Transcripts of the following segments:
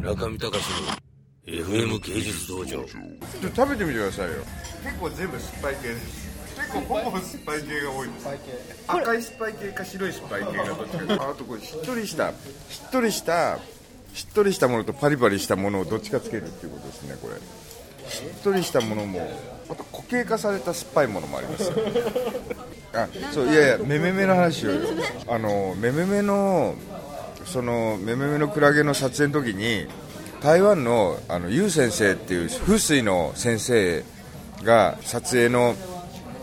中見隆の FM 芸術道場。ちょっと食べてみてくださいよ。結構全部酸っぱい系です。結構ほぼ酸っぱい系が多いです。赤い酸っぱい系か白い酸っぱい系がどっちか。ああとこれしっとりしたしっとりしたしっとりしたものとパリパリしたものをどっちかつけるっていうことですねこれ。しっとりしたものもあと固形化された酸っぱいものもありますよ。あそういやいやめめめの話を。あのめめめのそのめめめのクラゲの撮影の時に台湾のあのユウ先生っていう風水の先生が撮影の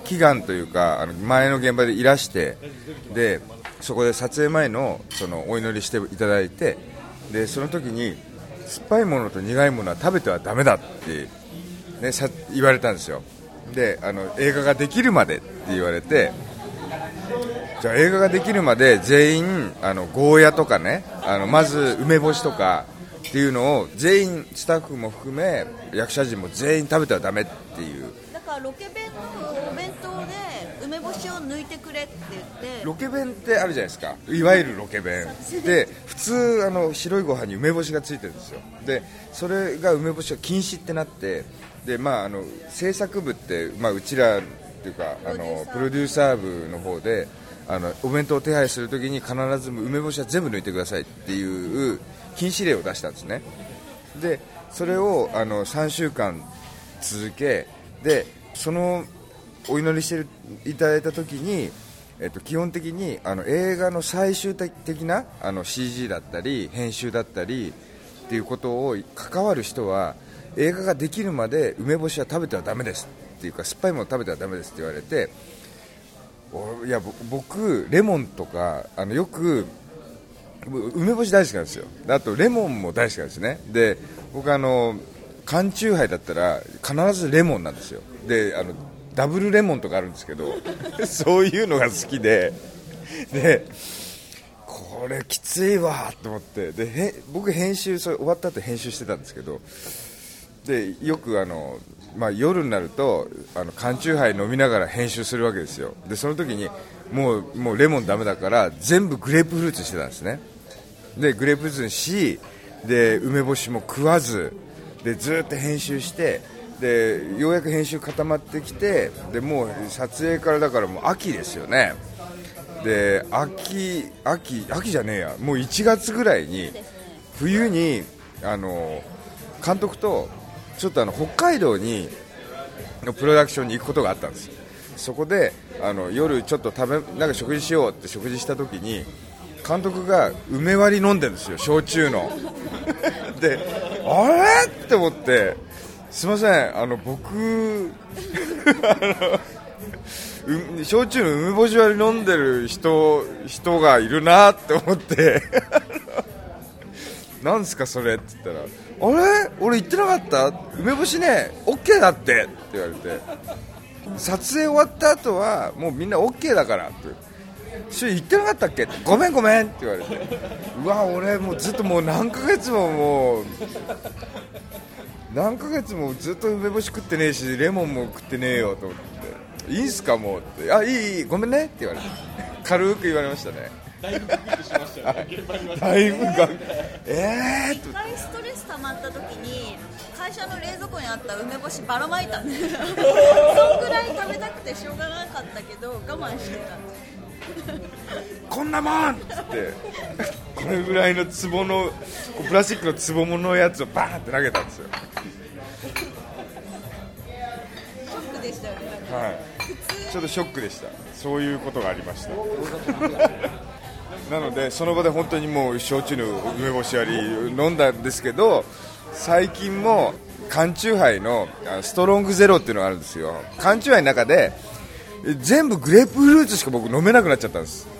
祈願というかあの前の現場でいらしてでそこで撮影前のそのお祈りしていただいてでその時に酸っぱいものと苦いものは食べてはダメだって、ね、さ言われたんですよ。であの映画ができるまでって言われてじゃあ映画ができるまで全員あのゴーヤとかねあのまず梅干しとかっていうのを全員スタッフも含め役者陣も全員食べてはダメっていう。だからロケ弁のお弁当で梅干しを抜いてくれって言って。ロケ弁ってあるじゃないですか。いわゆるロケ弁。で普通あの白いご飯に梅干しがついてるんですよ。でそれが梅干しが禁止ってなってで、まあ、あの制作部って、まあ、うちらっていうかあのプロデューサー部の方であのお弁当を手配するときに必ず梅干しは全部抜いてくださいっていう禁止令を出したんですね。でそれをあの3週間続けでそのお祈りしていただいた時に、えっと、基本的にあの映画の最終的なあの CG だったり編集だったりっていうことを関わる人は映画ができるまで梅干しは食べてはだめですっていうか酸っぱいもの食べてはだめですって言われていや僕、レモンとかあのよく梅干し大好きなんですよ。あとレモンも大好きなんですね。で僕あの缶チューハイだったら必ずレモンなんですよ。であのダブルレモンとかあるんですけど そういうのが好きで。でこれきついわと思って。で僕編集それ終わった後編集してたんですけどでよくあの、まあ、夜になるとあの缶チューハイ飲みながら編集するわけですよ。でその時にもうもうレモンダメだから全部グレープフルーツしてたんですね。でグレープフルーツにしで梅干しも食わずでずっと編集してでようやく編集固まってきてでもう撮影からだからもう秋ですよね。で秋秋秋じゃねえや。もう1月ぐらいに冬にあの監督とちょっとあの北海道にのプロダクションに行くことがあったんですそこであの夜ちょっと食べなんか食事しようって食事した時に監督が梅割り飲んでるんですよ。焼酎の。であれ？って思ってすいません。あの僕 あの焼酎の梅干し割り飲んでる人人がいるなって思って。なんすかそれ？って言ったらあれ？俺言ってなかった？梅干しね OK だってって言われて撮影終わった後はもうみんな OK だからってそれ言ってなかったっけごめんごめんって言われてうわ俺もうずっともう何ヶ月ももう何ヶ月もずっと梅干し食ってねえしレモンも食ってねえよと思っていいんすか？もうってあいいいいごめんねって言われて。軽く言われましたね。だいぶがえーっと一回ストレス溜まった時に会社の冷蔵庫にあった梅干しばらまいたんで。そんぐらい食べたくてしょうがなかったけど我慢してたこんなもんっつってこれぐらいの壺のこうプラスチックの壺物のやつをバーンって投げたんですよ。ショックでしたよね。はい、ちょっとショックでした、そういうことがありました。なので、その場で本当にもう焼酎の梅干し割り飲んだんですけど、最近も缶チューハイのストロングゼロっていうのがあるんですよ、缶チューハイの中で全部グレープフルーツしか僕飲めなくなっちゃったんです。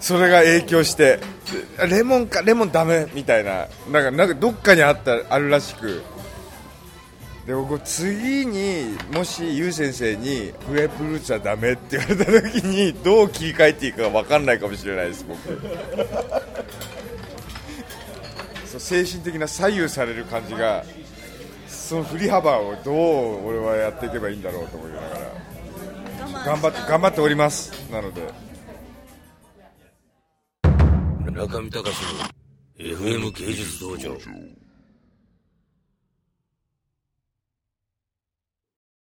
それが影響してレモンかレモンダメみたいななんかなんかどっかにあったあるらしくで僕次にもしゆう先生にグレープフルーツはダメって言われた時にどう切り替えていいか分かんないかもしれないです僕。そう精神的な左右される感じがその振り幅をどう俺はやっていけばいいんだろうと思いながら頑張って頑張っております。なので。中見隆の FM 芸術道場。